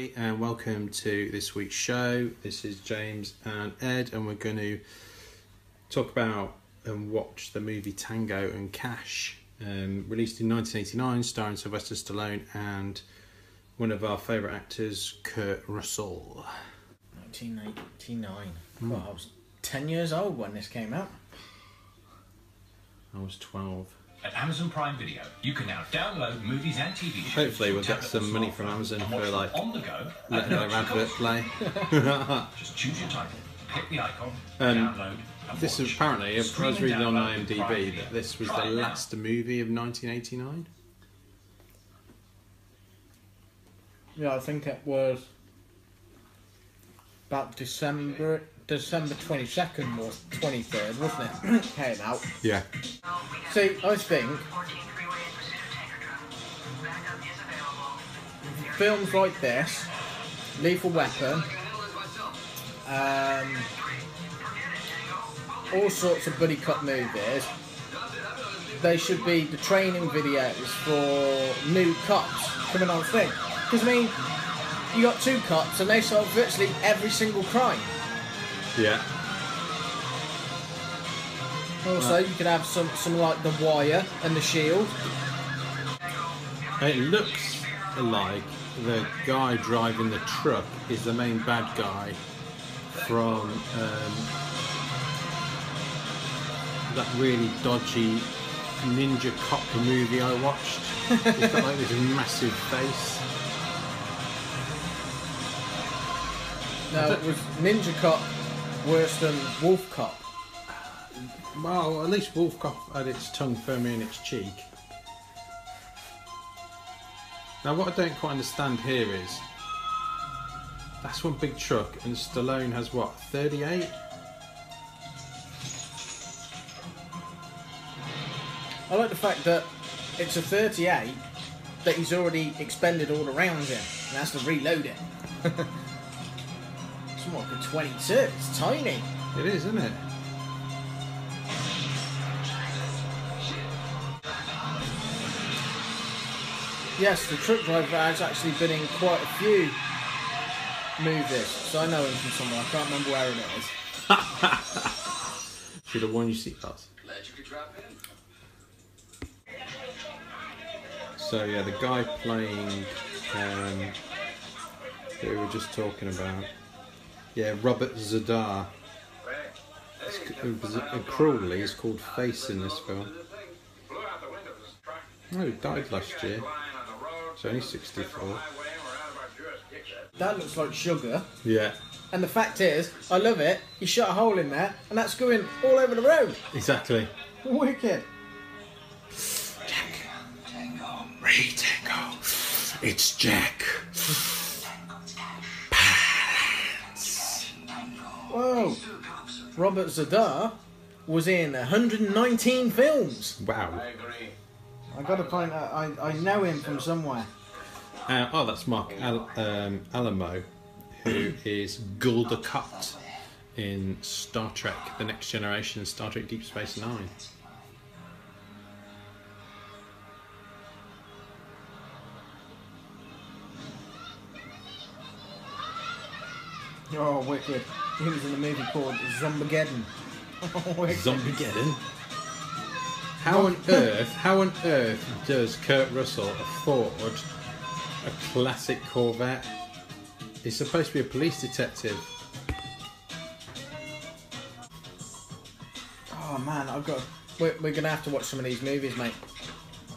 everybody, and welcome to this week's show. This is James and Ed, and we're going to talk about and watch the movie Tango and Cash, um, released in 1989, starring Sylvester Stallone and one of our favourite actors, Kurt Russell. 1989. Well, I was 10 years old when this came out. I was 12. At Amazon Prime Video, you can now download movies and TV shows. Hopefully we'll get some money from Amazon for, watch like, on the go. Letting no our extra advert play. Just choose your title, pick the icon, Um, download. This watch. is apparently, I was reading on download with Prime IMDb that this was the Try now. last movie of 1989. Yeah, I think it was about December December 22nd or 23rd, wasn't it? came out. Yeah. See, I think films like this, Lethal Weapon, um, all sorts of buddy cop movies, they should be the training videos for new cops coming on thing. Because I mean, you got two cops and they solve virtually every single crime. Yeah. Also, you could have some, some like The Wire and The Shield. It looks like the guy driving the truck is the main bad guy from um, that really dodgy ninja cop movie I watched. He's got like this massive face. No, it was Ninja Cop worse than Wolf Cop. Well, at least Wolf Cop had its tongue firmly in its cheek. Now, what I don't quite understand here is that's one big truck, and Stallone has what, 38? I like the fact that it's a 38 that he's already expended all the rounds in and has to reload it. it's more like 22. It's tiny. It is, isn't it? Yes, the truck driver has actually been in quite a few movies, so I know him from somewhere. I can't remember where it is. Should have worn your seatbelts. So yeah, the guy playing, um, that we were just talking about, yeah, Robert Z'Dar. It's- it uh, Cruelly is called Face in this film. No, he died last year. He's only 64. That looks like sugar. Yeah, And the fact is, I love it. You shot a hole in there, and that's going all over the road. exactly. Wicked. Ready, Tango. It's Jack. Whoa. Robert Z'Dar was in 119 films. Wow. I got to find. I I know him from somewhere. Uh, oh, that's Mark Al- um, Alaimo, who is Gul Dukat in Star Trek: The Next Generation, Star Trek: Deep Space Nine. Oh, wicked. He was in a movie called Zombiegeddon. Oh, wicked. Zombiegeddon. How on earth? How on earth does Kurt Russell afford a classic Corvette? He's supposed to be a police detective. Oh man, I've got. We're, we're gonna have to watch some of these movies, mate.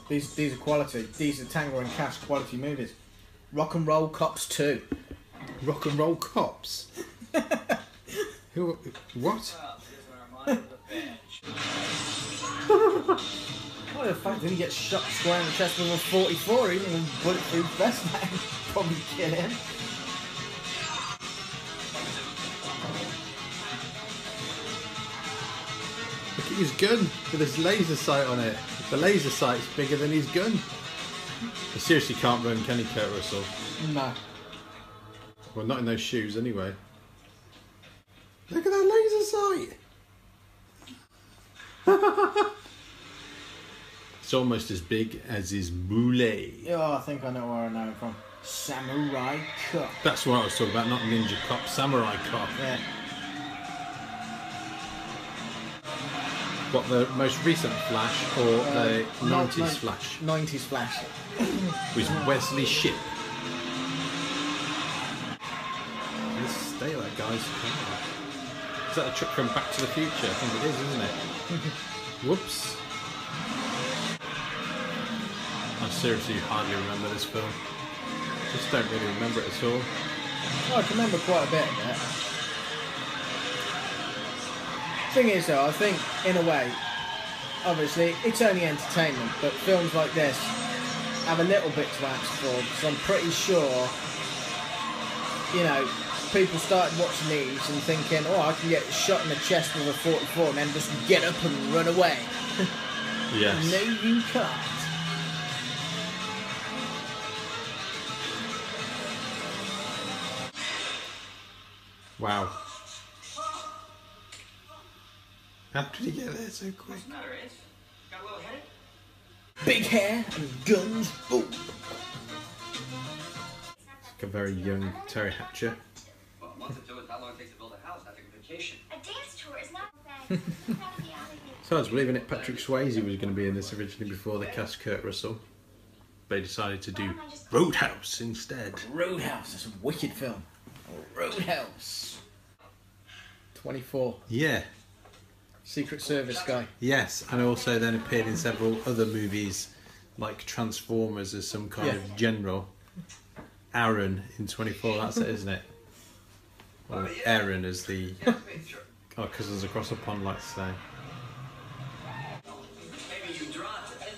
These these are quality. These are Tango and Cash quality movies. Rock and Roll Cops 2. Rock and roll cops. Who? What? What the fuck did he get shot square in the chest with a 44? He Even with a bulletproof vest, man. Probably kill him. Look at his gun with his laser sight on it. The laser sight's bigger than his gun. He seriously can't run, can he, Kurt Russell? No. Well, not in those shoes, anyway. Look at that laser sight! it's almost as big as his boule. Oh, I think I know where I know him from. Samurai Cop. That's what I was talking about, not Ninja Cop, Samurai Cop. Yeah. What, the most recent Flash or the Uh, Nin- 90s nin- Flash? 90s Flash. With Wesley Shipp. That guy's car. Is that a truck from Back to the Future? I think it is, isn't it? Whoops. I seriously hardly remember this film. Just don't really remember it at all. I can remember quite a bit of it. Thing is, though, I think in a way, obviously, it's only entertainment, but films like this have a little bit to ask for because I'm pretty sure, you know, people started watching these and thinking, oh, I can get shot in the chest with a 44 and then just get up and run away. Yes. No, you can't. Wow. How did he get there so quick? What's the matter, Ed? Got a little headed? Big hair and guns. Boom. Like a very young Teri Hatcher. So I was believing it Patrick Swayze was going to be in this originally before they cast Kurt Russell. They decided to do Roadhouse instead. Roadhouse. That's a wicked film. Roadhouse. 24. Yeah, Secret Service guy. yes, and also then appeared in several other movies like Transformers as some kind Yeah. of general. Aaron in 24, that's it, isn't it? Or Aaron as the Yeah, our oh, cousins across the pond like to say. Maybe you dropped it.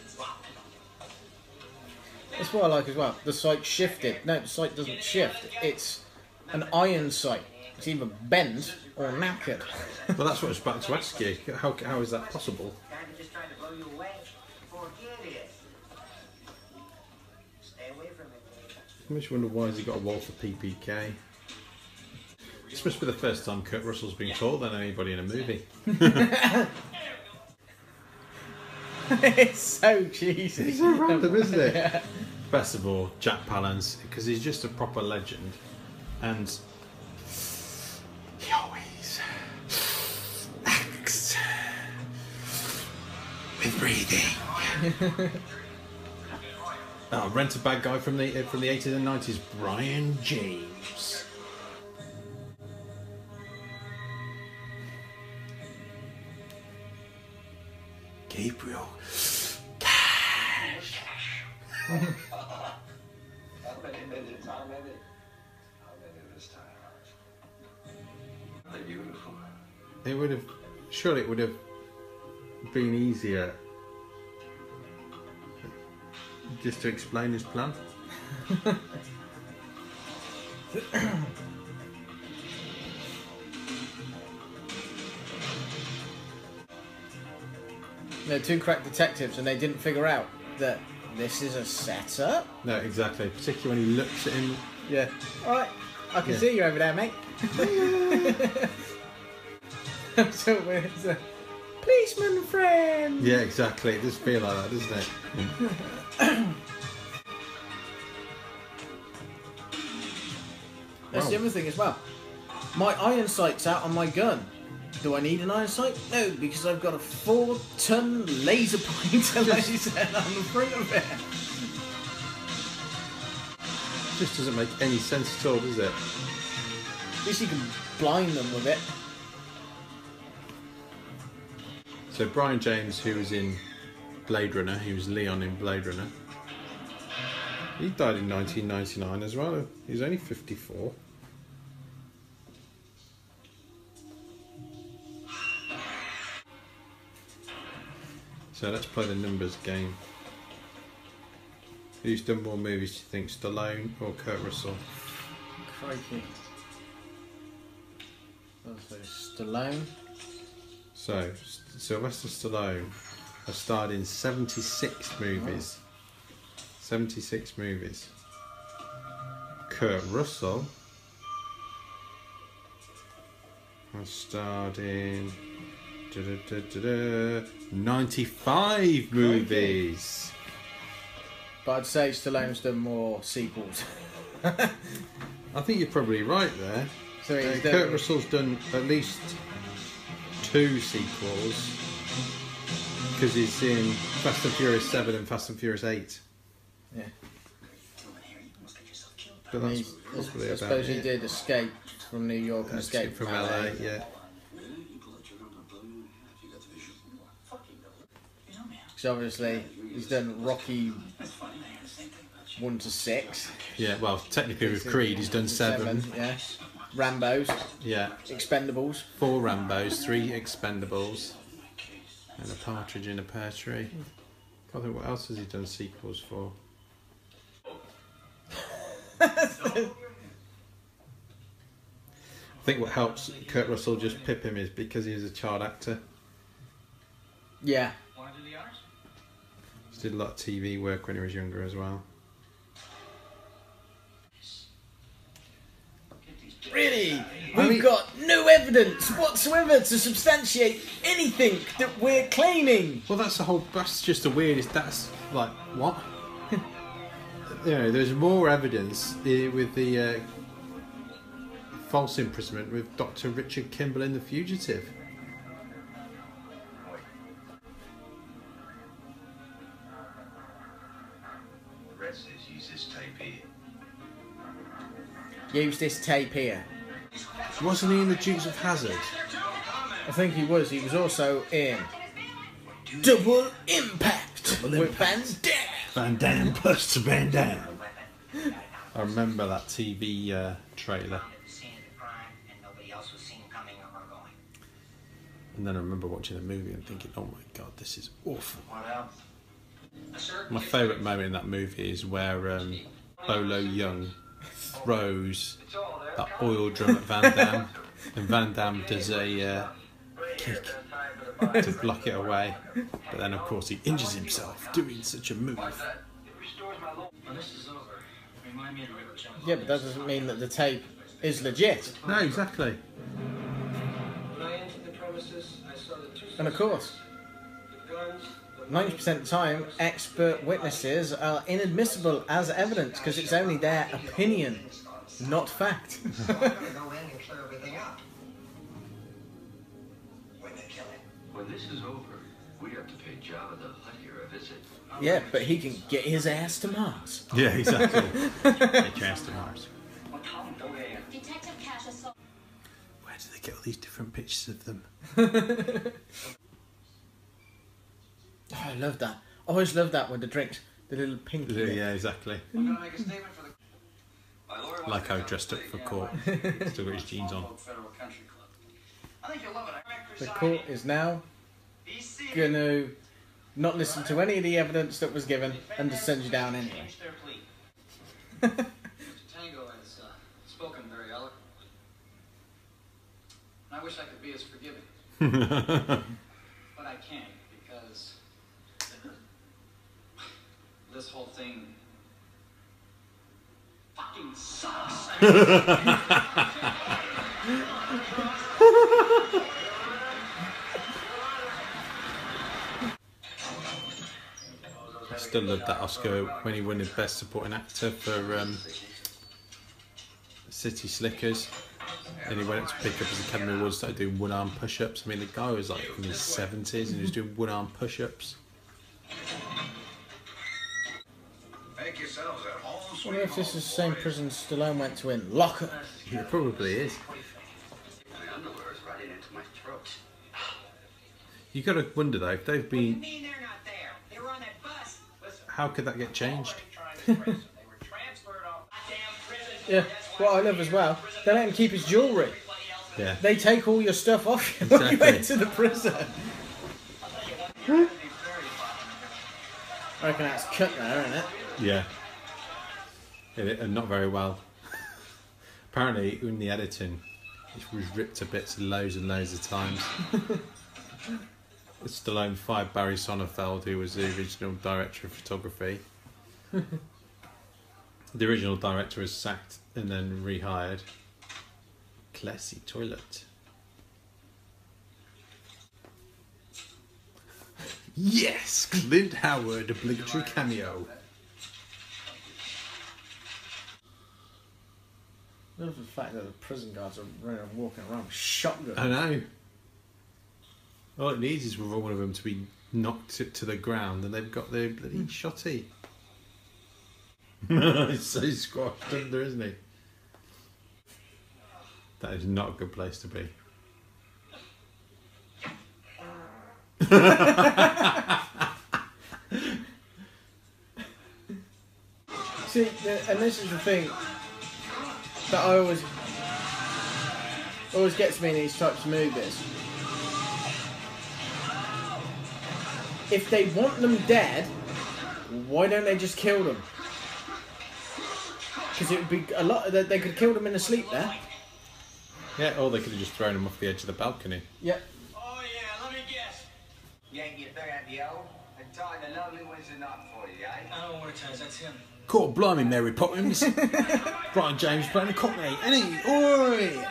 That's what I like as well. The sight shifted. No, the sight doesn't shift. It's an iron sight. It's either bent or knackered. Well, that's what I was about to ask you. How, how is that possible? Guy that just tried to blow you away. Forget it. Stay away from it. I just wonder why has he got a Walther PPK? This must be the first time Kurt Russell's been taller than anybody in a movie. it's so cheesy. It's so random, isn't it? Best of all, Jack Palance, because he's just a proper legend, and he always acts with breathing. oh, rent a bad guy from the from the eighties and nineties, Brion James. They're beautiful. It would have, surely it would have been easier just to explain his plan. They're two crack detectives and they didn't figure out that this is a setup. No, exactly. Particularly when he looks at him. Yeah. Alright. I can Yeah. see you over there, mate. so it's a policeman friend. Yeah, exactly. It does feel like that, doesn't it? That's the other thing as well. My iron sight's out on my gun. Do I need an iron sight? No, because I've got a four ton laser pointer laser on the front of it. just doesn't make any sense at all, does it? At least you can blind them with it. So Brion James, who was in Blade Runner, he was Leon in Blade Runner. He died in 1999 as well. He was only 54. So let's play the numbers game. Who's done more movies, do you think, Stallone or Kurt Russell? Crikey. Also, Stallone. So, Sylvester Stallone has starred in 76 movies. 76 movies. Kurt Russell has starred in 95 movies. But I'd say Stallone's done more sequels. I think you're probably right there. So Uh, Kurt Russell's done at least two sequels because he's in Fast and Furious 7 and Fast and Furious 8. Yeah. But he, that's probably I about suppose he it. did escape from New York and Escape escape from LA. LA, yeah. So obviously he's done Rocky one to six. Yeah, well, technically with Creed, he's done seven. yeah. Rambo's, Yeah, Expendables. four Rambos, three Expendables, and a Partridge in a Pear Tree. Can't think what else has he done sequels for. I think what helps Kurt Russell just pip him is because he was a child actor. Yeah. Did a lot of TV work when he was younger as well. Really? We've mean- got no evidence whatsoever to substantiate anything that we're claiming. Well, that's the whole. That's just the weirdest. That's like what? you know, there's more evidence with the uh, false imprisonment with Dr. Richard Kimball in The Fugitive. Use this tape here. Wasn't he in The Dukes of Hazzard? I think he was. He was also in Double Impact with Van Damme. Van Damme plus to Van Damme. I remember that TV uh, trailer, The scene of the crime, and nobody else was seen coming or going. and then I remember watching the movie and thinking, "Oh my god, this is awful." My favourite moment in that movie is where um, Bolo Yeung throws that oil drum at Van Damme, and Van Damme does a uh, kick to block it away. But then, of course, he injures himself doing such a move. Well, this is over. Remind me of the River Jones. Yeah, but that doesn't mean that the tape is legit. No, exactly. When I entered the premises, I saw the two And of course, 90% of the time, expert witnesses are inadmissible as evidence because it's only their opinion, not fact. I'm gonna go in and clear everything up. When they kill him. When this is over, we have to pay Jabba the Hutt here a visit. yeah, but he can get his ass to Mars. Yeah, exactly. Get your ass to Mars. Detective Cash assault. Where do they get all these different pictures of them? Oh, I love that. I always love that with the drinks, the little pink. Yeah, yeah, exactly. I'm gonna make a statement for the. My lawyer wants Like to how dressed up for uh, court. Still got his jeans on. Federal Country Club. I think you'll love it. The court is now going to not listen to any of the evidence that was given and just send you down anyway. Change. Mr. Tango has uh, spoken very eloquently. I wish I could be as forgiving, but I can't because this whole thing fucking sucks. I still love that Oscar when he won the Best Supporting Actor for um, City Slickers. And he went up to pick up his Academy Awards, started doing one arm push ups. I mean, the guy was like in his 70s and he was doing one arm push ups. I wonder if this is the same prison Stallone went to in Lock Up. It probably is. My underwear is running into my throat. you got to wonder though, if they've What do you been. mean they're not there? They were on that bus. How could that get changed? Yeah, what I love as well, they let him keep his jewellery. Yeah. They take all your stuff off you when you Exactly. enter the prison. I reckon that's cut there, isn't it? Yeah. And not very well. Apparently, in the editing, it was ripped to bits loads and loads of times. Stallone fired Barry Sonnenfeld, who was the original director of photography. the original director was sacked and then rehired. Classy toilet. Yes, Clint Howard obligatory cameo. Love the fact that the prison guards are running and walking around with shotguns. I know. All it needs is for one of them to be knocked to, to the ground, and they've got their bloody hmm. shotty. He's so squashed under, isn't he? That is not a good place to be. See, and this is the thing that I always always gets me in these types of movies. If they want them dead, why don't they just kill them? Because it would be a lot. They they could kill them in the sleep there. Yeah, or they could have just thrown them off the edge of the balcony. Yep. Oh yeah, let me guess. You ain't get better at the O? And Todd, the lovely one's enough for you, eh? I don't want to tell that's him. Cool, blimey, Mary Poppins. Brion James playing a cockney, ain't he? Oi!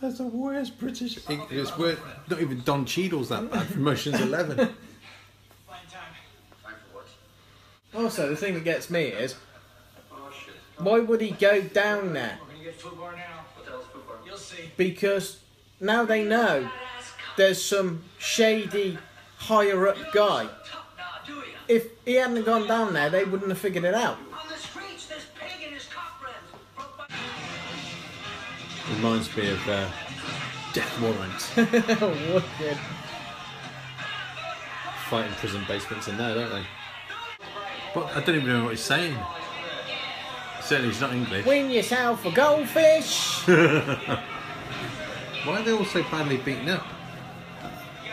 That's the worst British. It's worse. Not even Don Cheadle's that bad from Ocean's Eleven. Fine time. Time for what? Also, the thing that gets me is why would he go down there? We're gonna get food bar now. What the hell's food bar? You'll see. Because now they know there's some shady higher up guy. Now, do ya? If he hadn't gone down there, they wouldn't have figured it out. On the streets, there's pig and his cock friends. Broke by- Reminds me of uh, Death Warrant. Wicked. Fighting prison basements in there, don't they? But I don't even know what he's saying. Certainly, he's not English. Win yourself a goldfish. Why are they all so badly beaten up?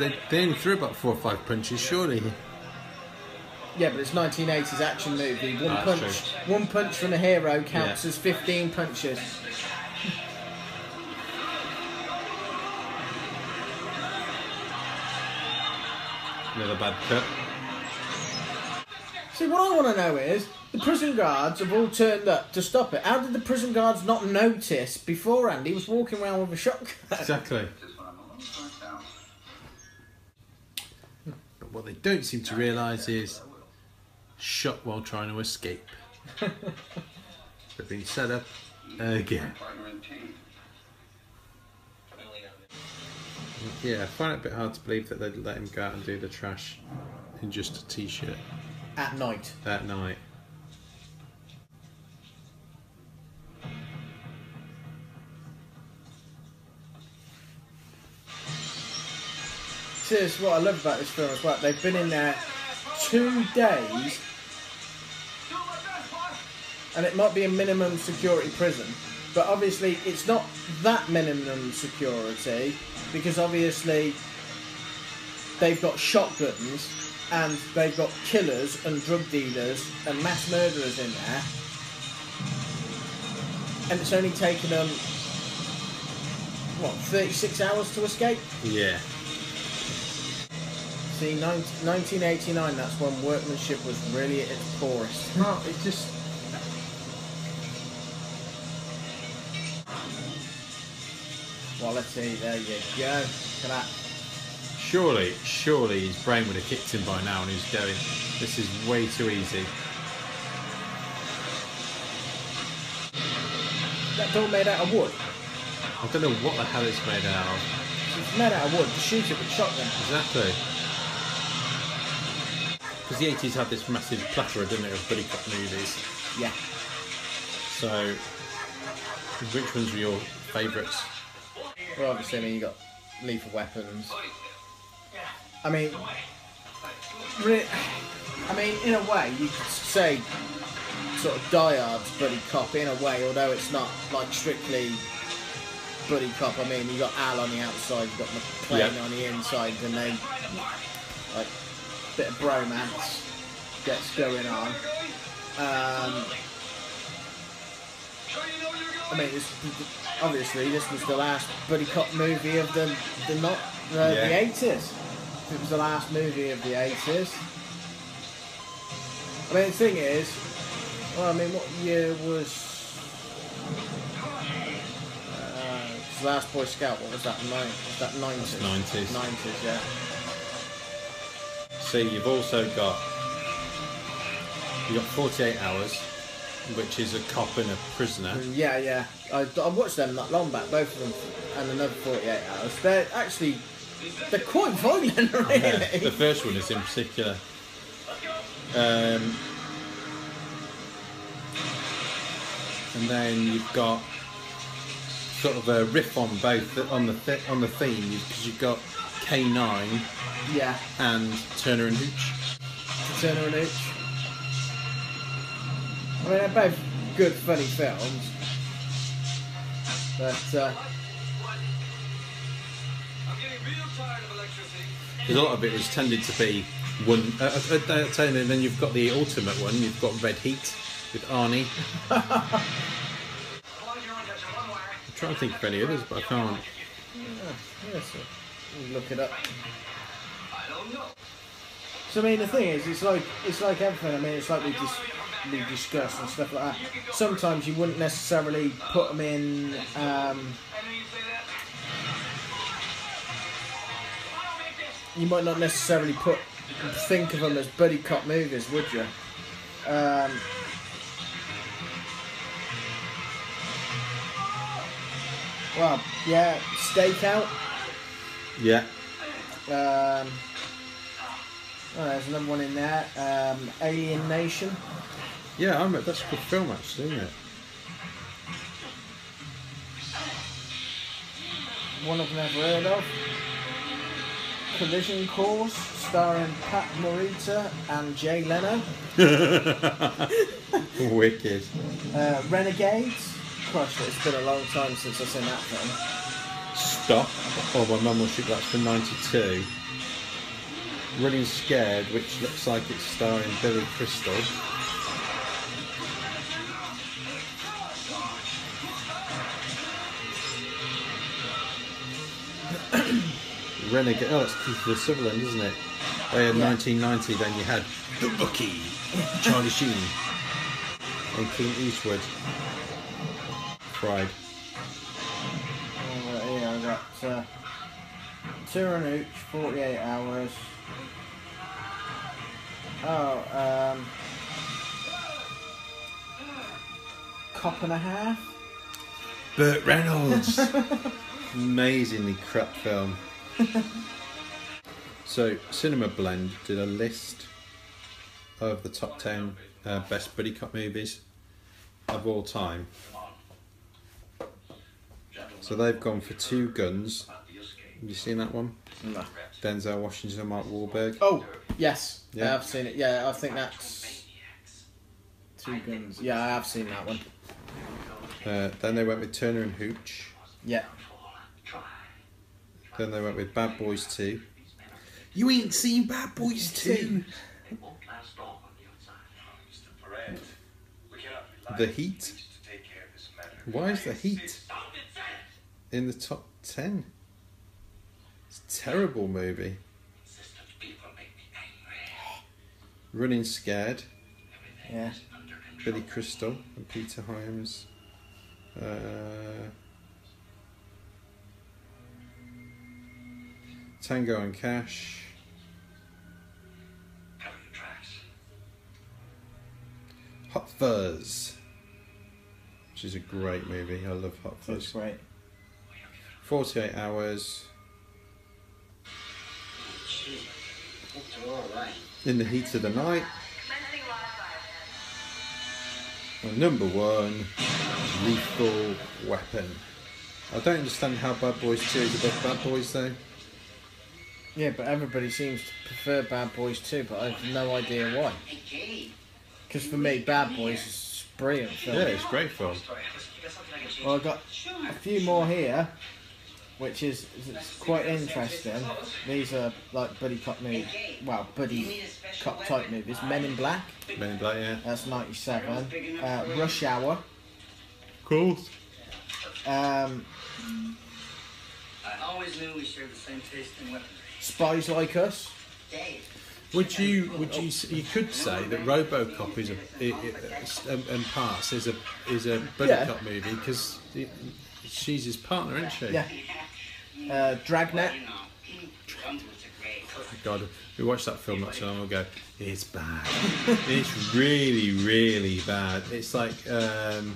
They, they only threw about four or five punches, surely. yeah, but it's 1980s action movie. One That's punch, one punch from a hero counts Yeah. as 15 punches. Another bad cut. See, what I want to know is the prison guards have all turned up to stop it. How did the prison guards not notice beforehand he was walking around with a shotgun? Exactly. Just when I'm alone, turn down. But what they don't seem to realise is shot while trying to escape. They've been set up again. Partner in team. Yeah, I find it a bit hard to believe that they'd let him go out and do the trash in just a t-shirt At night. at night. This what I love about this film as well. They've been in there two days, and it might be a minimum security prison, but obviously it's not that minimum security because obviously they've got shotguns and they've got killers and drug dealers and mass murderers in there, and it's only taken them what 36 hours to escape. Yeah. See, 19, 1989, that's when workmanship was really at its poorest. No, it just. Quality, there you go. Look at that. Surely, surely his brain would have kicked him by now and he's going, this is way too easy. That door made out of wood. I don't know what the hell it's made out of. It's made out of wood. Just shoot it with a shotgun. Exactly. Because the 80s had this massive plethora, didn't it, of buddy cop movies. Yeah. So, which ones were your favourites? Well, obviously, I mean, you got lethal weapons. I mean, re- I mean, in a way, you could say sort of Die Hard's buddy cop in a way, although it's not like strictly buddy cop. I mean, you got Al on the outside, you got McClane Yeah. on the inside, and then like bit of bromance gets going on. Um, I mean, it's, obviously this was the last buddy cop movie of the the not the, Yeah. the eighties. It was the last movie of the eighties. I mean, the thing is, well, I mean, what year was uh, Last Boy Scout? What was that? Nine? Was that nineties? 90s. Nineties, yeah. You've also got You got 48 hours, which is a cop and a prisoner. Yeah, yeah. I, I watched them not long back, both of them, and another 48 hours. They're actually, they're quite violent, really. Yeah, the first one is in particular. Um, and then you've got sort of a riff on both on the on the theme because you've got K9 Yeah, and Turner and Hooch. Turner and Hooch. I mean, they're both good, funny films. But, uh, Because a lot of it was tended to be one. Uh, uh, uh, uh, and then you've got the ultimate one. You've got Red Heat with Arnie. I'm trying to think of any others, but I can't. yes, we'll look it up. I don't know. So I mean, the thing is, it's like it's like everything. I mean, it's like we just we discussed and stuff like that. Sometimes you wouldn't necessarily put them in. Um, you might not necessarily put think of them as buddy cop movies, would you? Um, well, yeah, Stakeout. Yeah. Um, oh, there's another one in there. Um, Alien Nation. Yeah, I remember, that's a good film actually, isn't it? One I've never heard of. Collision Course, starring Pat Morita and Jay Leno. Wicked. Uh, Renegades. Christ, it's been a long time since I've seen that film. Stop. Oh, my mum will shoot that's from 92. Running Scared, which looks like it's starring Billy Crystal. Renegade. Oh, it's Keith Sutherland, isn't it? Oh, yeah, 1990. Then you had The Rookie, Charlie Sheen, and Clint Eastwood. Pride. Uh, Tour and Hooch, 48 hours. Oh, um, Cop and a Half. Burt Reynolds. Amazingly crap film. so, Cinema Blend did a list of the top 10 uh, best buddy cop movies of all time. So they've gone for Two Guns. Have you seen that one? No. Denzel Washington and Mark Wahlberg. Oh, yes. Yeah. Yeah, I've seen it. Yeah, I think that's Two Guns. Yeah, I have seen that one. Uh, then they went with Turner and Hooch. Yeah. Then they went with Bad Boys 2. You ain't seen Bad Boys 2? The Heat. Why is the Heat in the top 10? It's a terrible movie. Running Scared, Yeah. Billy Crystal and Peter Hyams. Uh, Tango and Cash. Hot Fuzz, which is a great movie. I love Hot That's Fuzz. great. 48 Hours. In the Heat of the Night. And number one, Lethal Weapon. I don't understand how Bad Boys 2 is above Bad Boys though. Yeah, but everybody seems to prefer Bad Boys 2, but I have no idea why. Because for me, Bad Boys is brilliant film. Yeah, it's a great film. Well, I've got a few more here, which is, is quite interesting. These are like buddy cop movies, well, buddy cop type movies. Men in Black, Men in Black, yeah. that's 97. Uh, Rush Hour. Cool. Um, I always knew we shared the same taste in weaponry. Spies Like Us. Dave. Would you would you you could say that RoboCop is a, and, and parts is a is a buddy Yeah. cop movie because she's his partner, isn't she? Yeah. Uh, Dragnet. god, we watched that film not so long ago. It's bad. it's really, really bad. It's like um,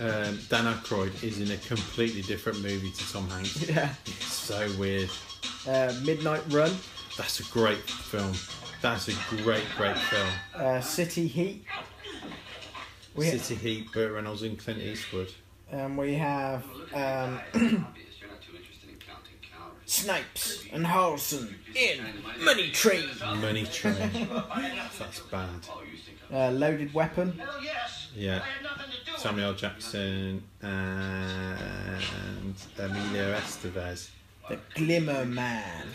um, Dan Aykroyd is in a completely different movie to Tom Hanks. Yeah. It's so weird. Uh, Midnight Run, That's a great film. That's a great, great film. uh, City Heat. City Heat, Burt Reynolds and Clint Eastwood. Um, we have um, Obvious, you're not too interested in counting calories. Snipes and Harrelson in Money Train. Money Train. That's bad. You think Uh, loaded Weapon. Yeah. I had nothing to do with Samuel Jackson and Emilio Estevez. The Glimmer Man.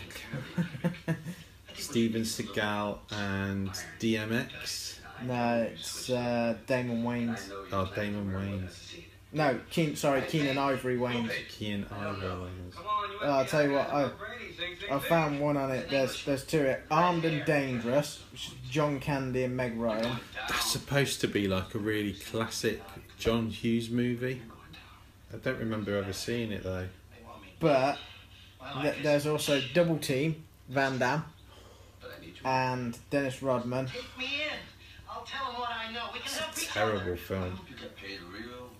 Steven Seagal and DMX. no, it's uh, Damon Wayans. Oh, Damon Wayans. No, Keen, sorry, Keenen Ivory Wayans. Kean Ivor Wayans. Oh, uh, I'll tell you what, I, I found one on it. There's there's two. It Armed and Dangerous, which is John Candy and Meg Ryan. That's supposed to be like a really classic John Hughes movie. I don't remember ever seeing it though. But th- there's also Double Team, Van Damme, but I need you. and Dennis Rodman. Take me in. I'll tell him what I know. We can It's a terrible film.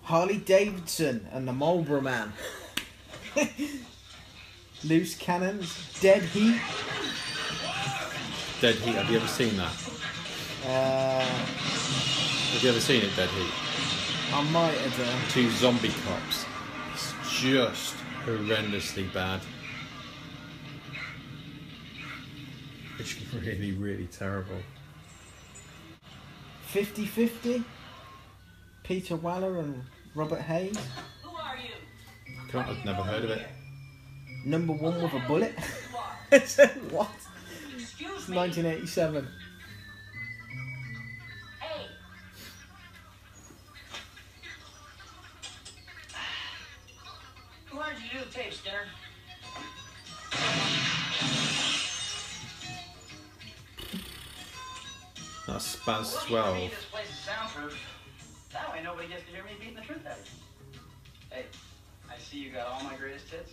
You get paid real. Harley Davidson and the Marlboro Man. Loose Cannons, Dead Heat. Dead Heat. Have you ever seen that? Uh, Have you ever seen it, Dead Heat? I might have done. Two zombie cops. It's just horrendously bad. It's really, really terrible. 50 50. Peter Weller and Robert Hays. Who are you? I can't, I've never heard of it. Number one with a bullet. You are. I said, what? Excuse me. 1987. Hey. Why did you do the tape, Skinner? That's Spaz Well, you need 12. This place is soundproof. That way nobody gets to hear me beating see you got all my greatest hits.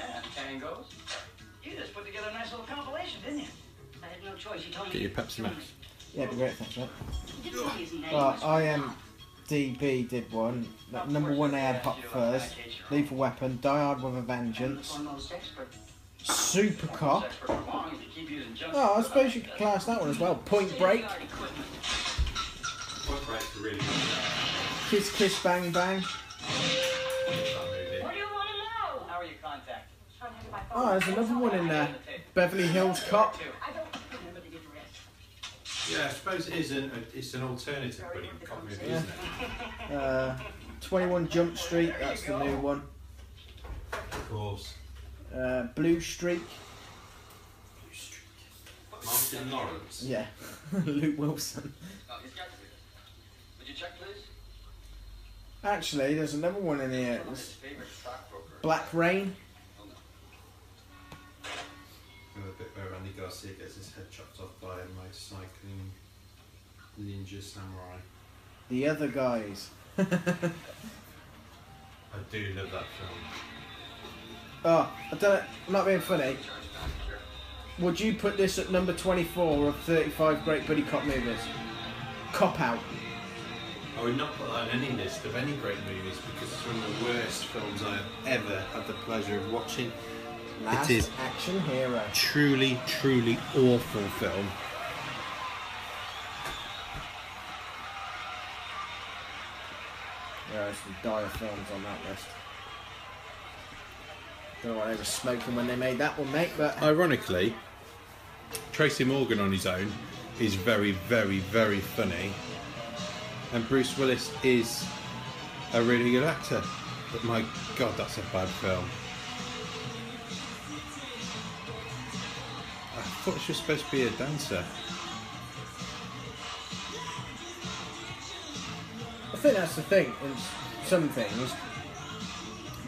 And tangos. You just put together a nice little compilation, didn't you? I had no choice. You told me. Get your Pepsi Max. Yeah, it'd be great, thanks, mate. You didn't say. Well, IMDb did one. That number one, they had Hot Fuzz, Lethal Weapon, Die Hard with a Vengeance, Foremost. Super Cop. Expert for long if you keep using junk. Oh, I suppose you could class that one as well. Point Break, Safeguard equipment. Kiss Kiss Bang Bang. Oh, there's another one in there. Beverly Hills Cop. I don't remember the address. Yeah, I suppose it is an, it's an alternative cop movie, isn't it? Uh, 21 Jump Street, that's the new one. Of course. Uh, Blue Streak, Martin Lawrence. yeah. Luke Wilson. He's got to be this. Would you check, please? Actually, there's another one in here. Black Rain. The bit where Andy Garcia gets his head chopped off by a motorcycling ninja samurai. The Other Guys. I do love that film. Oh, I don't. I'm not being funny. Would you put this at number 24 of 35 great buddy cop movies? Cop Out. I would not put that on any list of any great movies because it's one of the worst films I have ever had the pleasure of watching. Last It is action hero. truly, truly awful film. There are some dire films on that list. Don't know what they were smoking when they made that one, mate, but uh, Ironically, Tracy Morgan on his own is very, very, very funny, and Bruce Willis is a really good actor. But my God, that's a bad film. Thought she was supposed to be a dancer. I think that's the thing. In some things,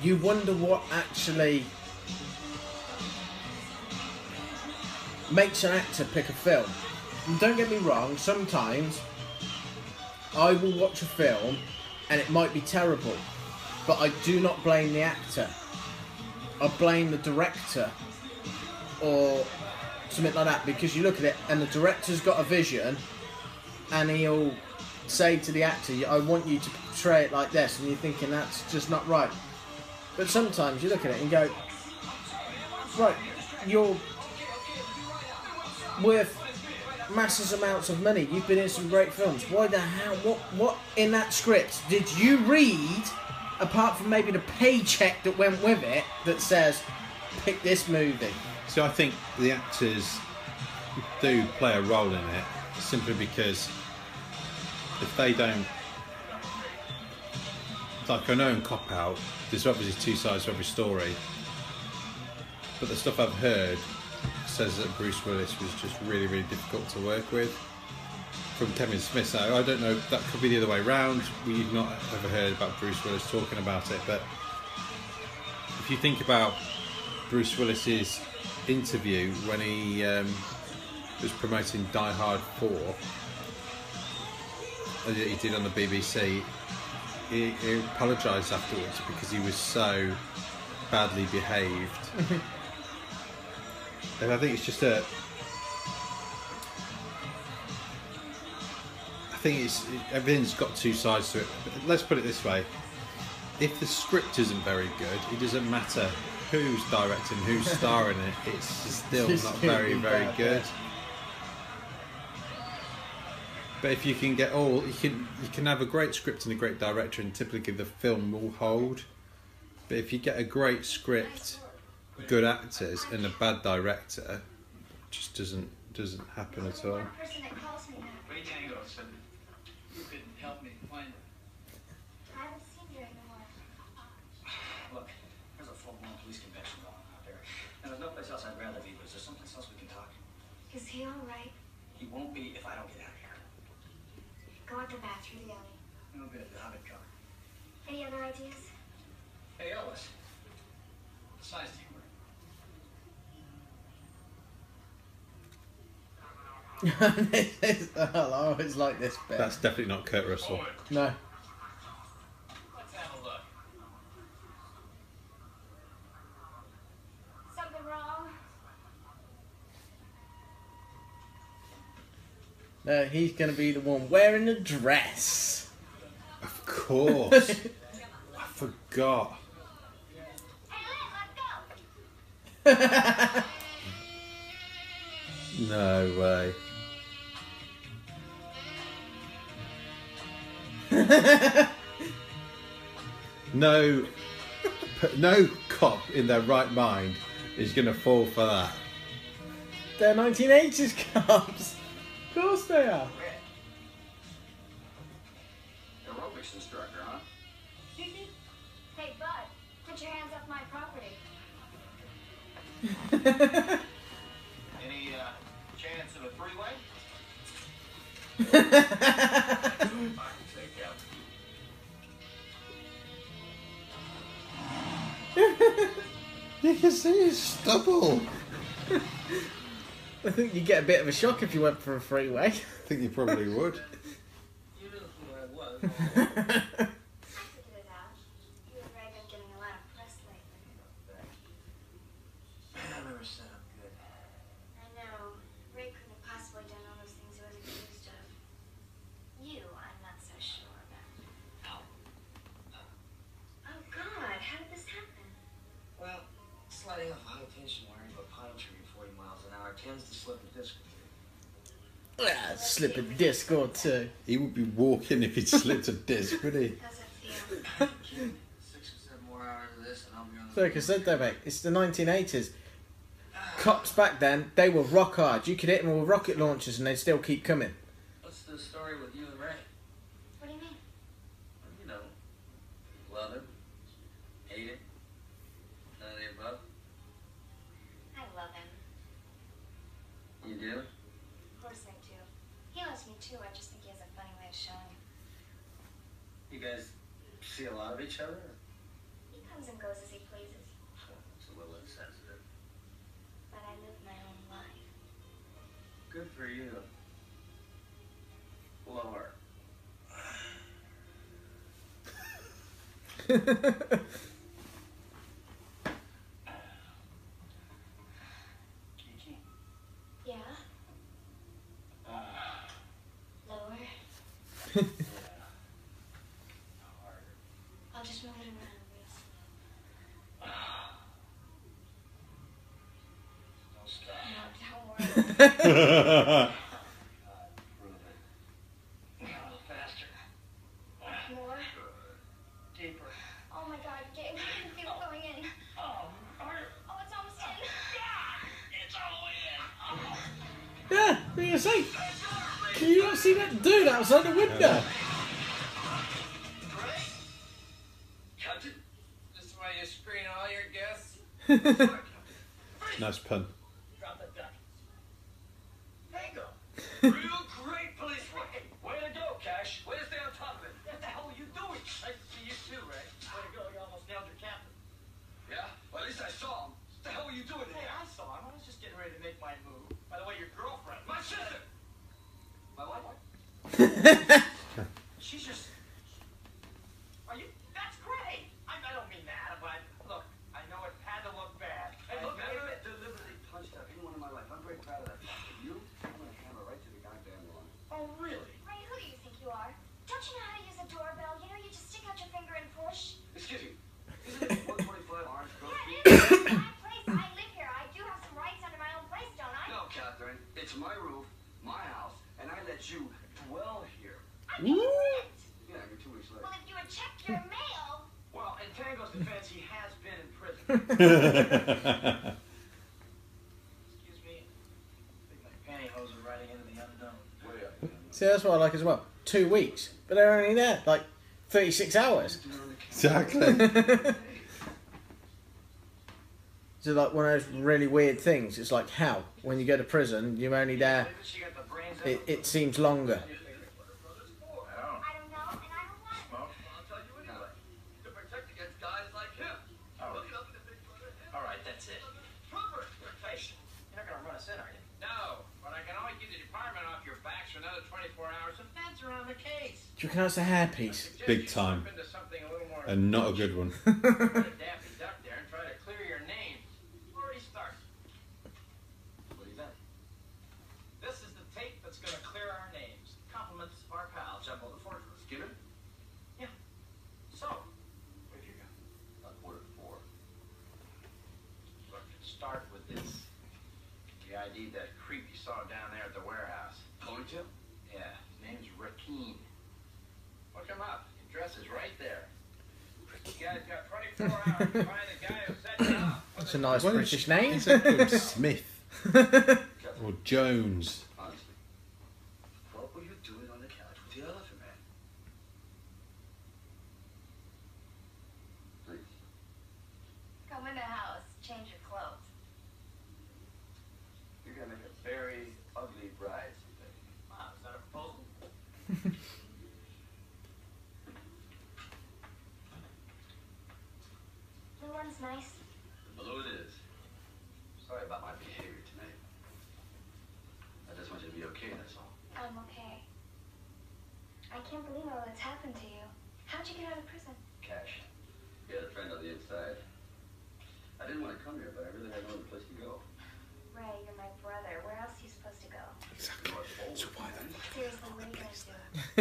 you wonder what actually makes an actor pick a film. And don't get me wrong. Sometimes I will watch a film and it might be terrible, but I do not blame the actor. I blame the director or something like that because you look at it and the director's got a vision and he'll say to the actor, I want you to portray it like this, and you're thinking that's just not right. But sometimes you look at it and go, right, you're worth massive amounts of money. You've been in some great films. Why the hell? What? What in that script did you read? Apart from maybe the paycheck that went with it, that says, pick this movie. So I think the actors do play a role in it simply because if they don't, like I know in Cop Out, there's obviously two sides to every story, but the stuff I've heard says that Bruce Willis was just really, really difficult to work with. From Kevin Smith, so I don't know. That could be the other way round. We've not ever heard about Bruce Willis talking about it, but if you think about Bruce Willis's interview when he um, was promoting Die Hard 4 that he did on the BBC he, he apologised afterwards because he was so badly behaved. And I think it's just a I think it's everything's got two sides to it. But let's put it this way. If the script isn't very good it doesn't matter who's directing who's starring it it's still It's not very very bad, good yeah. but if you can get all, you can you can have a great script and a great director, and typically the film will hold. But if you get a great script, good actors, and a bad director, it just doesn't doesn't happen at all. One person that calls me that. Ray Tango said you could help me find her. I haven't seen you anymore. Look, there's a full-blown police convention going on out there. And there's no place else I'd rather be, but is there someplace else we can talk? Is he all right? He won't be if I don't get out of here. Go out the back through the alley. No good, the Hobbit car. Any other ideas? Hey, Ellis. What size do you wear? I'll oh, always like this bit. That's definitely not Kurt Russell. no. Let's have a look. Something wrong? No, he's going to be the one wearing the dress. Of course, I forgot. Hey, Liz, let's go! No way. no, no cop in their right mind is going to fall for that. They're 1980s cops. Of there? they. Aerobics instructor, huh? hey, Bud, put your hands off my property. Any uh, chance of a three-way? You can see his stubble. I think you'd get a bit of a shock if you went for a freeway. I think you probably would. You knew who I was. I figured it out. You and Ray been getting a lot of press lately. I never set up good. I know. Ray couldn't have possibly done all those things he was accused of. You, I'm not so sure about. Oh, God, how did this happen? Well, sliding off high tension wire into a pine tree at 40 miles an hour tends to slip a disc. Ah, Slip a disc or two. He would be walking if he'd slipped a disc, would he? How's it feel? Six or seven more hours of this, and I'll be on the. So, like I said though, mate, it's the 1980s. Cops back then, they were rock hard. You could hit them with rocket launchers and they'd still keep coming. What's the story with you and Ray? What do you mean? Well, you know, love him, hate him, none of the above. I love him. You do? Of course I do. He loves me too. I just think he has a funny way of showing. You guys see a lot of each other? He comes and goes as he pleases. It's a little insensitive. But I live my own life. Good for you. Lower. ハハハハ。least I saw him. What the hell were you doing hey, there? I saw him. I was just getting ready to make my move. By the way, your girlfriend. My sister! My wife? See, that's what I like as well. Two weeks, but they're only there like 36 hours. Exactly. So like one of those really weird things. It's like how when you go to prison, you're only there. It, it seems longer. Do you reckon that's a hairpiece? Big time. And not a good one. is right there. That's a nice British name. Smith. or Jones.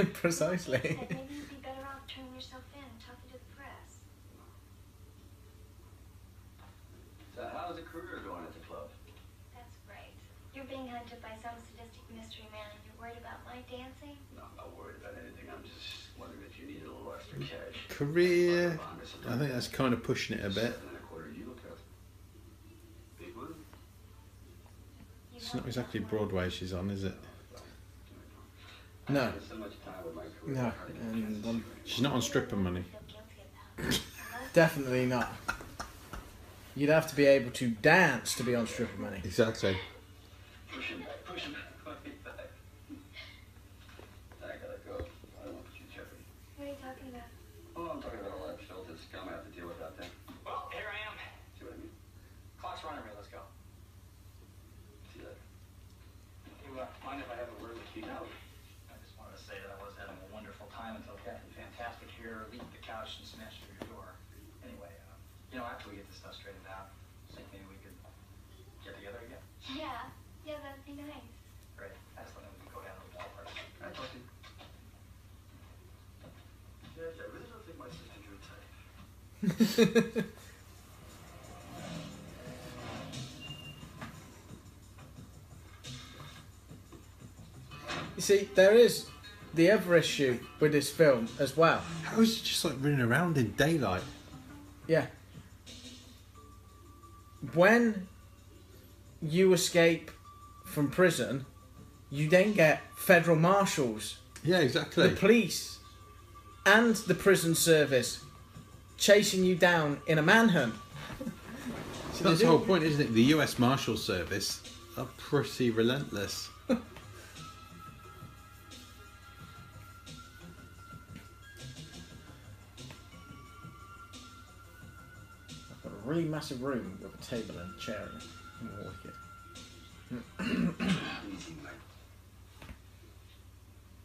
Precisely. Maybe you'd be better off turning yourself in and talking to the press. So how's the career going at the club? That's great. You're being hunted by some sadistic mystery man and you're worried about my dancing? No, I'm not worried about anything. I'm just wondering if you need a little extra cash. Career. I think that's kind of pushing it a bit. It's not exactly Broadway she's on, is it? No. No, and um, She's not on stripper money. definitely not. You'd have to be able to dance to be on stripper money. Exactly. here, leave the couch and smash through your door. Anyway, um, you know, after we get this stuff straightened out, I think maybe we could get together again. Yeah, yeah, that'd be nice. Great. I just we to go down to the ballpark. I talk to you? Yeah, yeah, I really don't think my type. You see, there is the other issue with this film as well. How is it just like running around in daylight? Yeah. When you escape from prison, you then get federal marshals, Yeah, exactly. the police, and the prison service chasing you down in a manhunt. So that's the whole point, isn't it? The U.S. Marshal Service are pretty relentless. Really massive room with a table and a chair in it. Wicked. Easy, mate.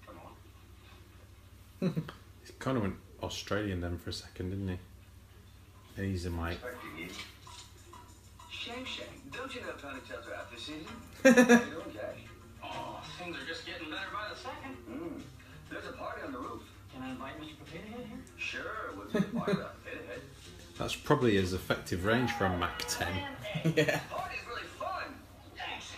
Come on. He kind of went Australian then for a second, didn't he? Easy, mate. Expecting you. Shang Shang, don't you know ponytails are out this season? How you doing, Cash? Oh, things are just getting better by the second. Mm. There's a party on the roof. Can I invite Mr. Potato Head here? Sure, we'll do a party about the head. That's probably his effective range for a Mac 10. Yeah. Party's really fun. Thanks.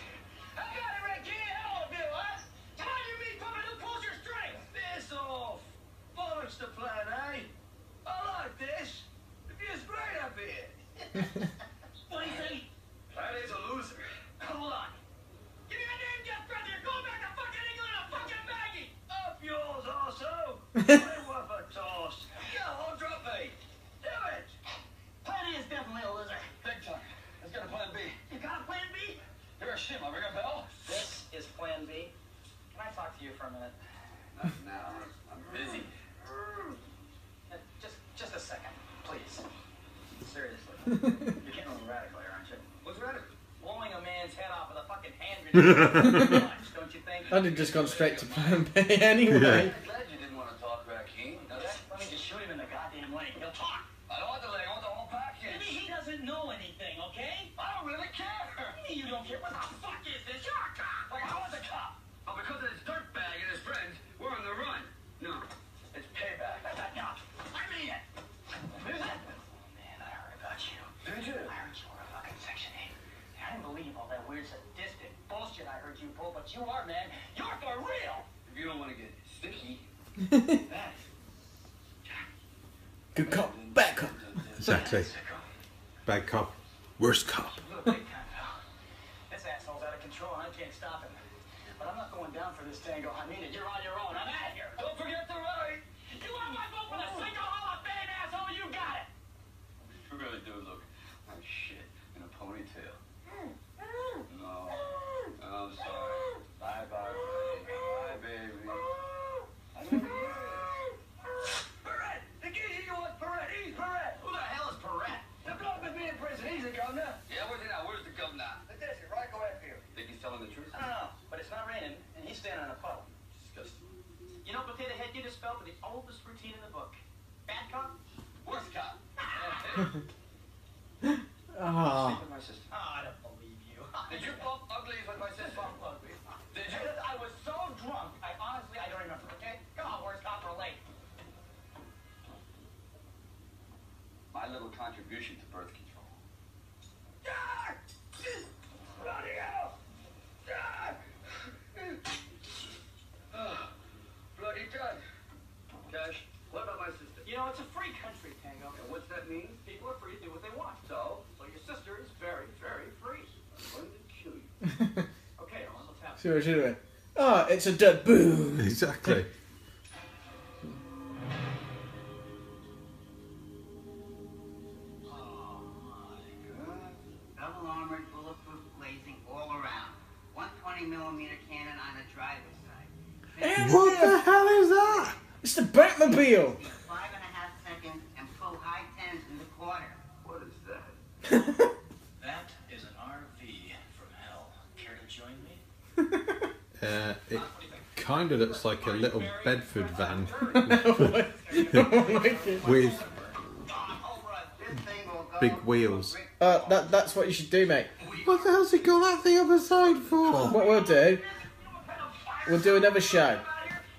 I got it right here. Hello, Bill, huh? How do you mean puppet who pulls your strings? Piss off. Bollocks the plan, eh? I like this. It feels great up here. What do you say? Patty's a loser. Hold on. Give me my name, Jeff Brother. Go back to fucking England and fucking Maggie. Up yours, also. Play worth a toss. Go on, drop me. Do it. Patty is definitely a loser. Big time. Let's get a plan B. You got a plan B? You're a shit, my ring a bell? This is plan B. Can I talk to you for a minute? Not now. I'm busy. Uh, Just, just a second, please. Seriously. You're getting a little radical here, aren't you? What's radical? Blowing a man's head off with a fucking hand grenade. Much, don't you think? I'd have just gone straight to plan B anyway. Yeah. I'm glad you didn't want to talk, Raheem. Now Let that, me just shoot him in the goddamn leg. He'll talk. I don't want the leg, I want the whole Maybe package. he doesn't know anything, okay? I don't really care. You don't care. What the fuck is this? You're a cop. Like, I was a cop. But because of this dirtbag and his friends, we're on the run. No, it's payback. No, I mean it. Man, I heard about you. Did you? I heard you were a fucking Section 8. I didn't believe all that weird sadistic bullshit I heard you pull, but you are, man. You're for real. If you don't want to get sticky, Man, Good cop, bad cop. Exactly. Bad cop, worst cop. look, big time, pal. This asshole's out of control and I can't stop him. But I'm not going down for this tango. I mean it. You're on your own. I'm out of here. don't forget the right. You want my vote for the single Hall of Fame, asshole? You got it. You really do look like shit in a ponytail. No, I'm sorry. Bye, bye, bye, baby. I love you. Perret! The geezer you want Perret! He's Perret! Who the hell is Perret? The bloke with me in prison, he's the governor. Yeah, where's he now? Where's the governor? Look this, right go after you. Think he's telling the truth? I don't know, but it's not raining, and he's standing in a puddle. Disgusting. You know, Potato Head, you just spelled the oldest routine in the book. Bad cop? Worst cop. Ah, Sleep with my sister. Oh, I don't believe you. Did you bump uglies with my sister? Bump ugly. Did you? I was so drunk, I honestly, I don't remember, okay? Come on, worst cop, we're late. My little contribution to birth control. Bloody hell! Bloody done. Cash, what about my sister? You know, it's a free country, Tango. And what's that mean? People are free to do what they want. So, So your sister is very, very free. I'm going to kill you. Okay, Ellen, let's have it. see what you're doing. Oh, it's a dud. Boom. Exactly. looks like a little Bedford van with This thing will go big wheels. Uh, that, that's what you should do, mate. What the hell's he got that the other side for? What we'll do, we'll do another show.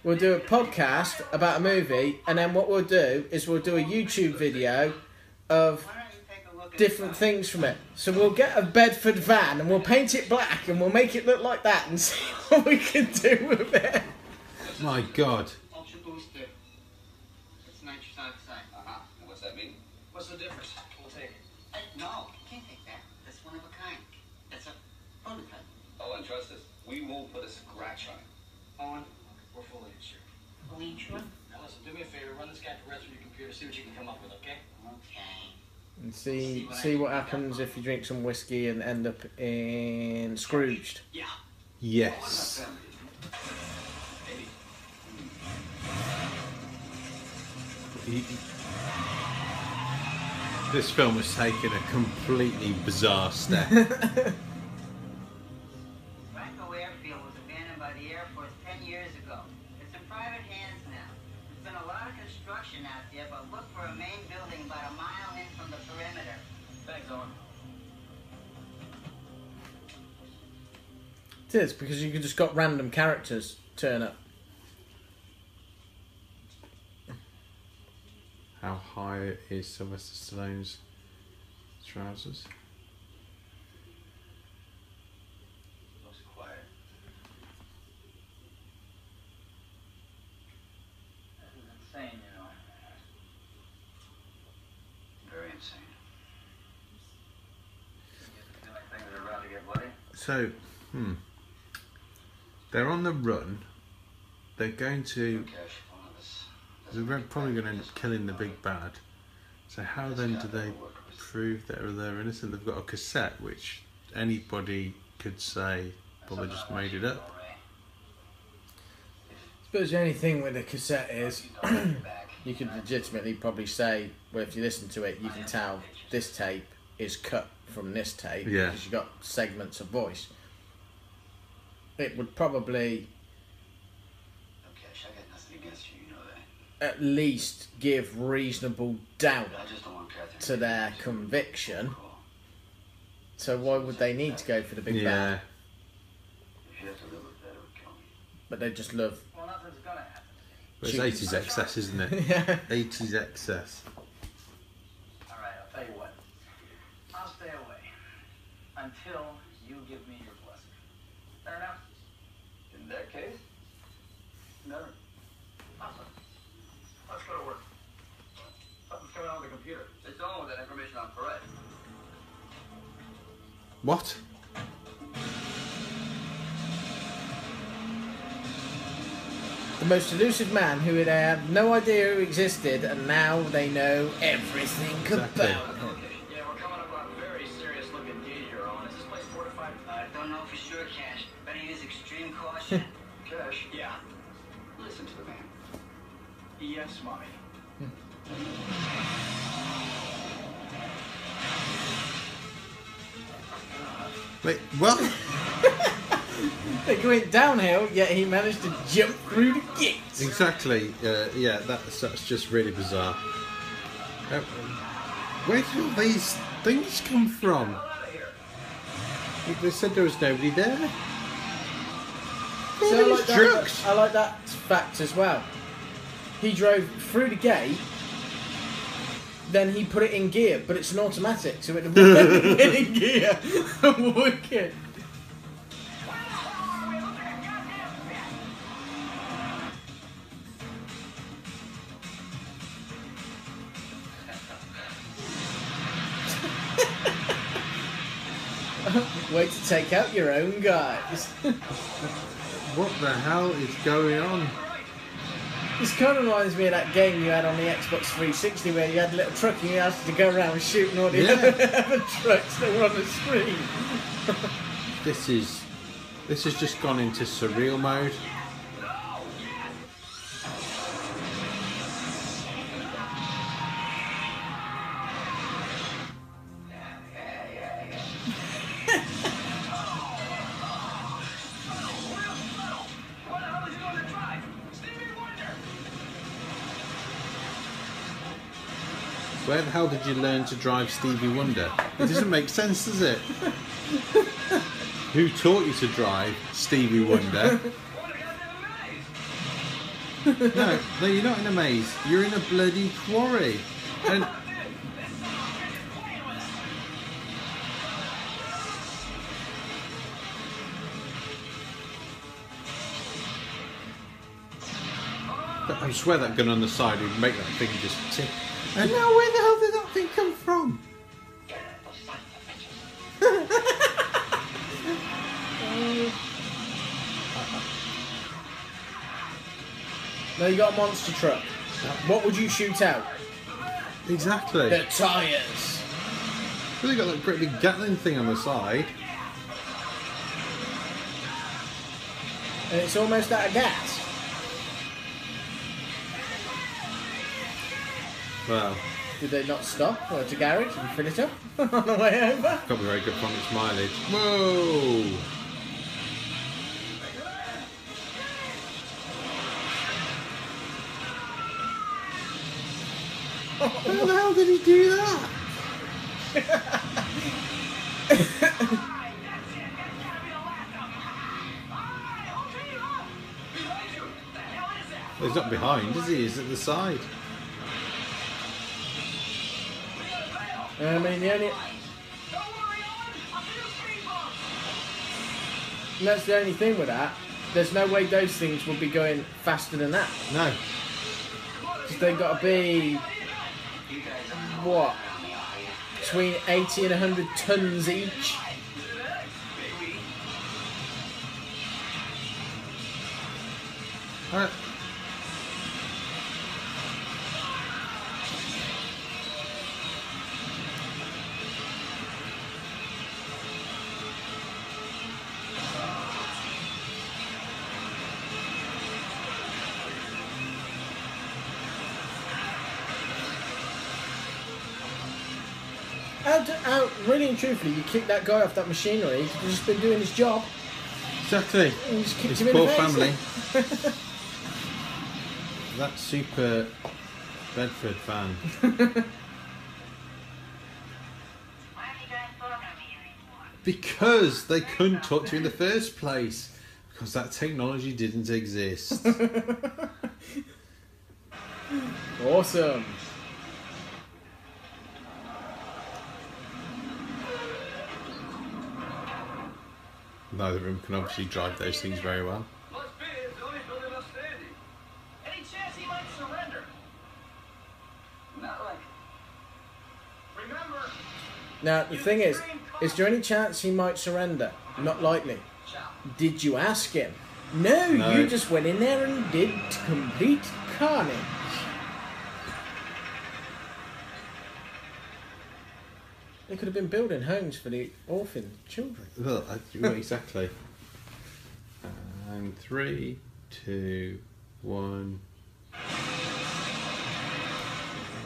We'll do a podcast about a movie, and then what we'll do is we'll do a YouTube video of Why don't you take a look at different things from it. So we'll get a Bedford van and we'll paint it black and we'll make it look like that and see what we can do with it. My God. Ultra booster. It's nitrous oxide. Uh-huh. And what's that mean? What's the difference? We'll take it. Hey, no, you can't take that. That's one of a kind. That's a prototype. Owen, trust us. We won't put a scratch on it. Owen, we're fully insured. Fully insured? Now listen, do me a favor, run this calculator through your computer, see what you can come up with, okay? Okay. And see see what happens if you drink some whiskey and end up in Scrooged. Yeah. Yes. He- This film has taken a completely bizarre step. Franco Airfield was abandoned by the Air Force 10 years ago. It's in private hands now. There's been a lot of construction out there, but look for a main building about a mile in from the perimeter. Thanks, Owen. It is because you could just got random characters turn up. How high is Sylvester Stallone's trousers? Looks quiet. This is insane, you know. Very insane. You feel like things are about to get bloody? So, hmm. They're on the run. They're going to. Cash, one of us. They're probably going to end up killing the big bad. So how then do they prove that they're innocent? They've got a cassette, which anybody could say, well, they just made it up. suppose the only thing with a cassette is you could legitimately probably say, well, if you listen to it, you can tell this tape is cut from this tape Yeah. because you've got segments of voice. It would probably No, Cash, I got nothing against you, you know that. At least give reasonable doubt I just don't want Catherine to their conviction. So why would they need to go for the big Yeah. bad? If you have to live with that, it would kill me. But they just love. Well, nothing's gonna happen. It's 80s excess, isn't it? yeah. 80s excess. All right, I'll tell you what. I'll stay away until you give me your blessing. Fair enough? In that case, Never. Awesome. Let's go to work. Something's coming on the computer. it's on with that information on Perret. What? The most elusive man who had had no idea who existed, and now they know everything Exactly. about him. Yeah, we're coming up on a very serious looking gate here, Owen. Is this place fortified? I don't know for sure, Cash. Better use extreme caution. Cash? Yeah. Listen to the man. Yes, mommy. Wait, what? They went downhill, yet he managed to jump through the gate. exactly. Uh, yeah, that's, that's just really bizarre. Uh, where did all these things come from? They said there was nobody there. So I like, that. I like that fact as well. He drove through the gate, then he put it in gear, but it's an automatic, so it went in gear. Wicked. Way to take out your own guys. What the hell is going on? This kind of reminds me of that game you had on the Xbox 360 where you had a little truck and you had to go around shooting all the Yeah. other trucks that were on the screen. This is this has just gone into surreal mode. Where the hell did you learn to drive Stevie Wonder? It doesn't make sense, does it? Who taught you to drive Stevie Wonder? What a goddamn maze! No, no, you're not in a maze. You're in a bloody quarry. And I swear that gun on the side would make that thing just tick. And now where the come from? Now you got a monster truck. What would you shoot out? Exactly. The tyres. Well, they got that great big Gatling thing on the side. And it's almost out of gas. Well, Did they not stop uh, at a garage and fill it up on the way over? got to be very good from its mileage. Whoa! How the hell did he do that? He's not behind, is he? He's at the side. I mean, the only. And that's the only thing with that. There's no way those things will be going faster than that. No. Because they've got to be. What? Between 80 and 100 tons each. Alright. How, do, how, really and truthfully, you kick that guy off that machinery, he's just been doing his job. Exactly. And you just kicked His him in poor the face. family. that super Bedford van. Why are you guys talking to me anymore? Because they couldn't talk to you in the first place. Because that technology didn't exist. Awesome. Neither of them can obviously drive those things very well. Must be it's the only building left standing. Any chance he might surrender? Not like Remember, Now, the thing is, is there any chance he might surrender? Not likely. Did you ask him? No, No. you just went in there and did complete carnage. They could have been building homes for the orphan children. Well, I- exactly. And three, two, one.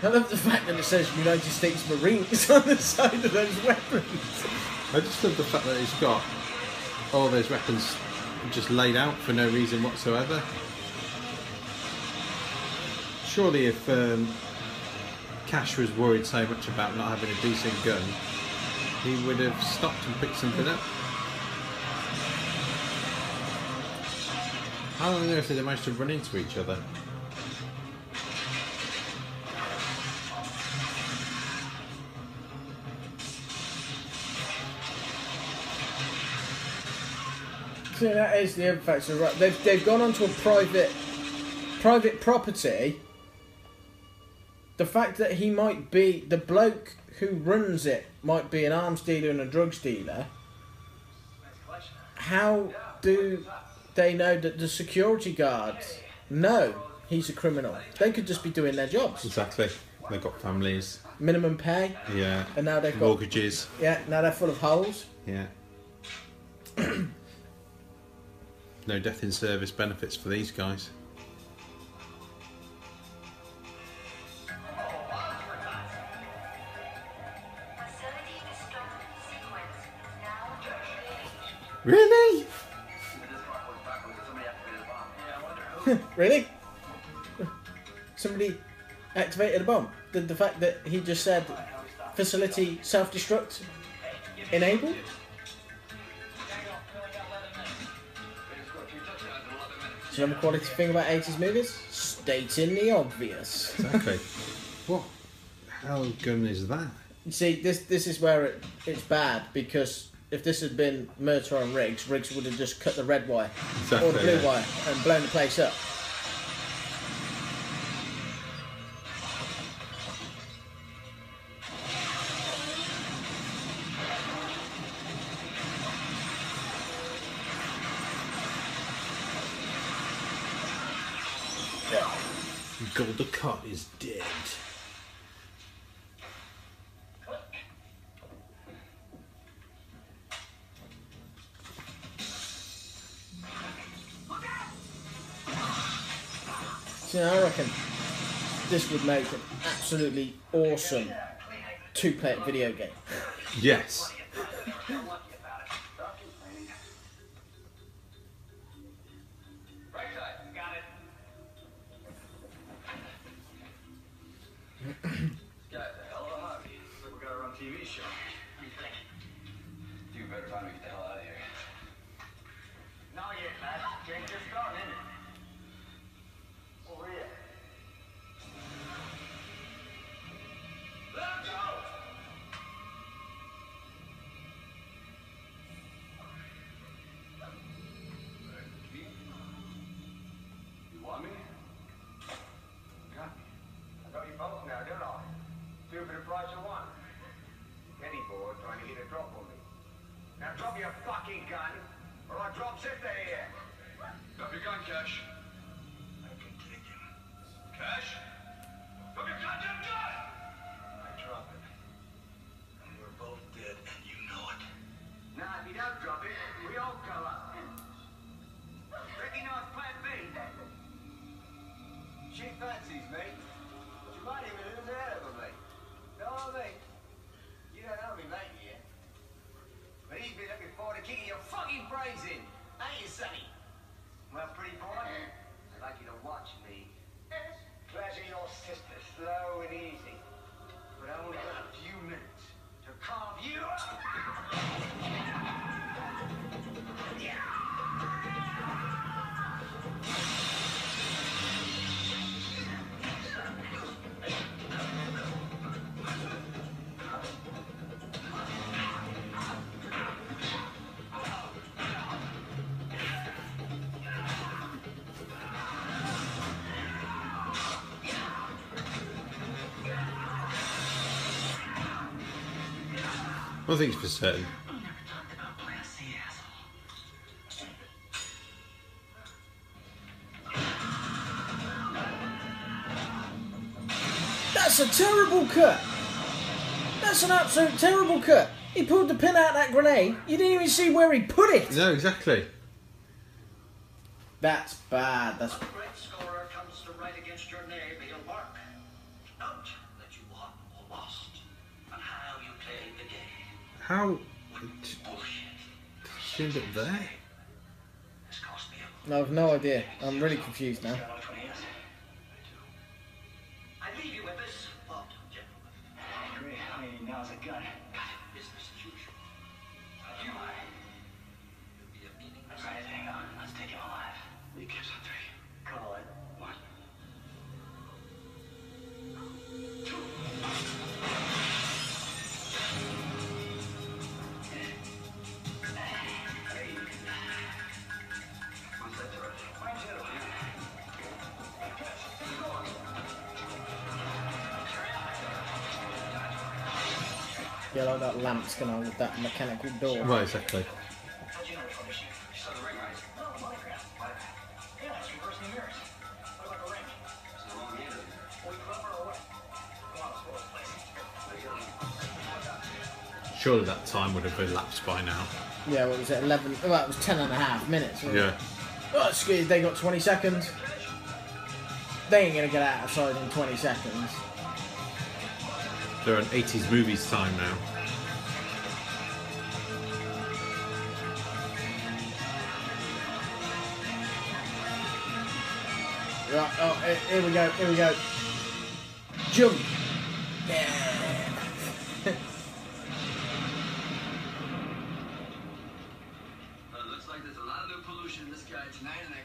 I love the fact that it says United States Marines on the side of those weapons. I just love the fact that it's got all those weapons just laid out for no reason whatsoever. Surely, if um, Cash was worried so much about not having a decent gun, he would have stopped and picked something up. How long ago did they manage to run into each other? So that is the other factor, right? They've they've gone onto a private private property. The fact that he might be the bloke who runs it might be an arms dealer and a drugs dealer. How do they know that the security guards know he's a criminal? They could just be doing their jobs. Exactly. They've got families. Minimum pay, Yeah. and now they've got Mortgages. yeah. Now they're full of holes. Yeah. no death in service benefits for these guys. Really? Really? Somebody activated a bomb. The, the fact that he just said facility self destruct enabled? Is there another quality thing about 80s movies? Stating the obvious. Exactly. what how gun is that? You see, this this is where it, it's bad because if this had been Murtaugh and Riggs, Riggs would have just cut the red wire Exactly, or the blue yeah. wire and blown the place up. make an absolutely awesome two-player video game. Yes. One thing's for certain. That's a terrible cut. That's an absolute terrible cut. He pulled the pin out of that grenade. You didn't even see where he put it. No, exactly. That's bad. That's. How did up there? No, I've no idea. I'm really confused now. clamps going on with that mechanical door. Right, exactly. Surely that time would have elapsed by now. Yeah, what was it, 11? Well, it was 10 and a half minutes. yeah. It? Oh, excuse they got 20 seconds. They ain't going to get out of sight in 20 seconds. They're on 80s movies time now. Right, oh, here, we go, here we go. Jump. Yeah. looks like there's a lot of new pollution in tonight, and I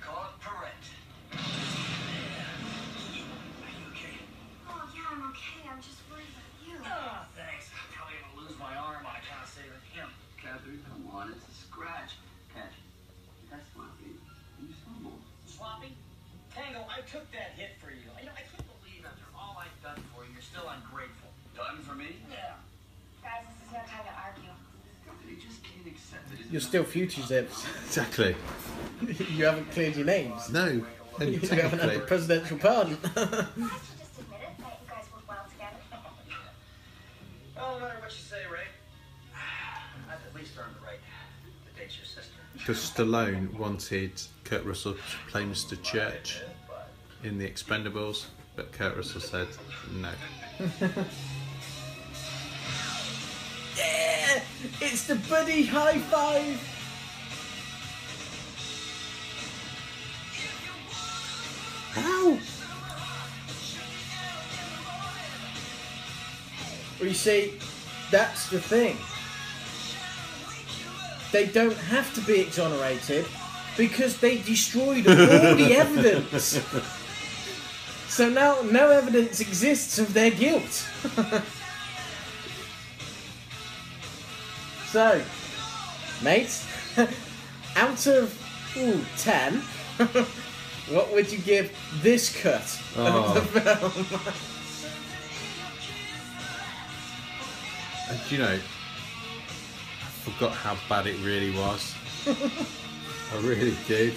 took that hit for you. I, you know, I can't believe after all I've done for you, you're still ungrateful. Done for me? Yeah. Guys, this is no time to argue. You just can't accept it. You're still future zips. Exactly. you haven't cleared your names. No. And you haven't had a presidential pardon. because Stallone wanted Kurt Russell to play Mr. Church in The Expendables, but Kurt Russell said no. yeah, it's the buddy high five. Ow! Well, you see, that's the thing. They don't have to be exonerated because they destroyed all the evidence. So now no evidence exists of their guilt. so, mates, out of ooh, 10, what would you give this cut Oh. of the film? Uh, and you know, I forgot how bad it really was. I really did.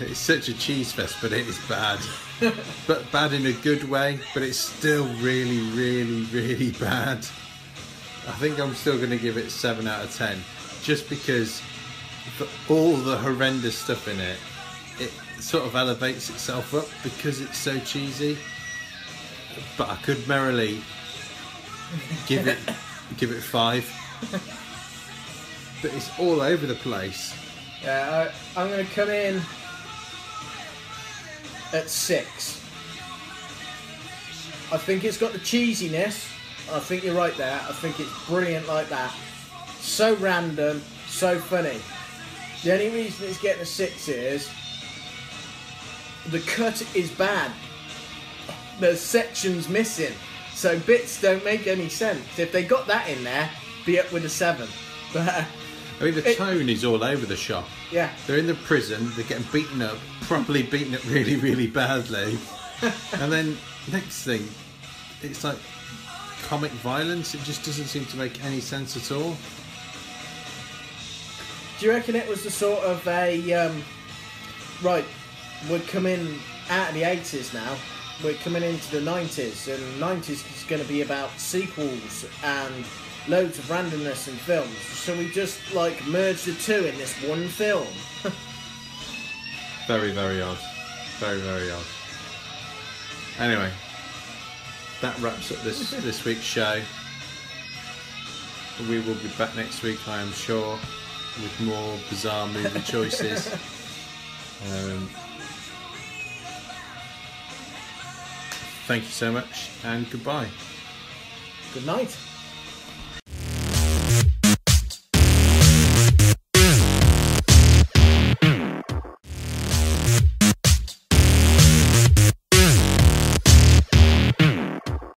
It's such a cheese fest, but it is bad. But bad in a good way, but it's still really, really, really bad. I think I'm still going to give it 7 out of 10. Just because for all the horrendous stuff in it, it sort of elevates itself up because it's so cheesy. But I could merrily give it give it five. But it's all over the place. Yeah, I, I'm going to come in at six. I think it's got the cheesiness. I think you're right there. I think it's brilliant like that. So random, so funny. The only reason it's getting a six is the cut is bad. There's sections missing, so bits don't make any sense. If they got that in there, be up with a seven. But I mean, the It- tone is all over the shop. yeah, They're in the prison, they're getting beaten up, properly beaten up really, really badly. and then, next thing, it's like comic violence. It just doesn't seem to make any sense at all. Do you reckon it was the sort of a um, right? We're coming out of the eighties now. We're coming into the nineties, and nineties is going to be about sequels and loads of randomness in films. So we just like merge the two in this one film. Very, very odd. Very, very odd. Anyway, that wraps up this this week's show. We will be back next week, I am sure, with more bizarre movie choices. Um, thank you so much, and goodbye. Good night.